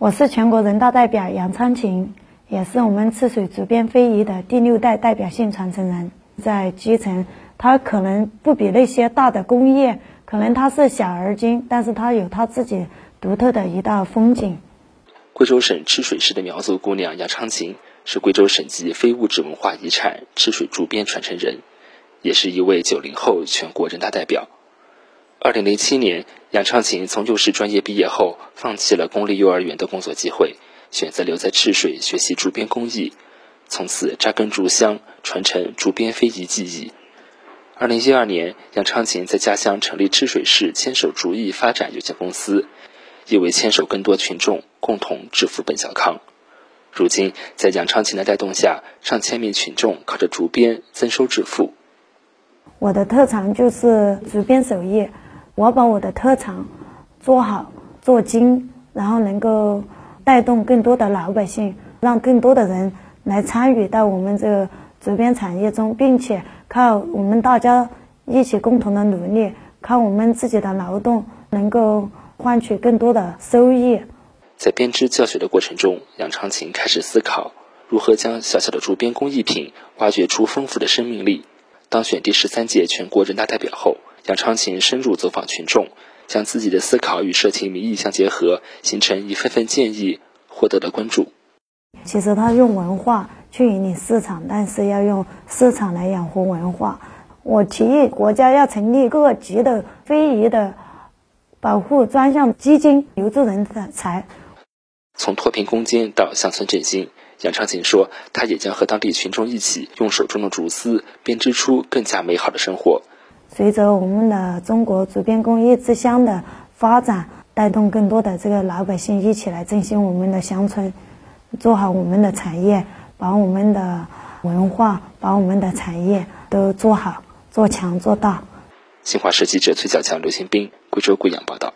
我是全国人大代表杨昌琴，也是我们赤水竹编非遗的第六代代表性传承人。在基层，它可能不比那些大的工业，可能它是小而精，但是它有它自己独特的一道风景。贵州省赤水市的苗族姑娘杨昌琴是贵州省级非物质文化遗产赤水竹编传承人，也是一位九零后全国人大代表。二零零七年，杨昌琴从幼师专业毕业后，放弃了公立幼儿园的工作机会，选择留在赤水学习竹编工艺，从此扎根竹乡，传承竹编非遗技艺。二零一二年，杨昌琴在家乡成立赤水市牵手竹艺发展有限公司，意为牵手更多群众共同致富奔小康。如今，在杨昌琴的带动下，上千名群众靠着竹编增收致富。我的特长就是竹编手艺。我把我的特长做好做精，然后能够带动更多的老百姓，让更多的人来参与到我们这个竹编产业中，并且靠我们大家一起共同的努力，靠我们自己的劳动，能够换取更多的收益。在编织教学的过程中，杨长琴开始思考如何将小小的竹编工艺品挖掘出丰富的生命力。当选第十三届全国人大代表后。杨昌琴深入走访群众，将自己的思考与社情民意相结合，形成一份份建议，获得了关注。其实他用文化去引领市场，但是要用市场来养活文化。我提议国家要成立各级的非遗的保护专项基金，留住人才。从脱贫攻坚到乡村振兴，杨昌琴说，他也将和当地群众一起，用手中的竹丝编织出更加美好的生活。随着我们的中国竹编工艺之乡的发展，带动更多的这个老百姓一起来振兴我们的乡村，做好我们的产业，把我们的文化、把我们的产业都做好、做强、做大。新华社记者崔小强、刘新兵，贵州贵阳报道。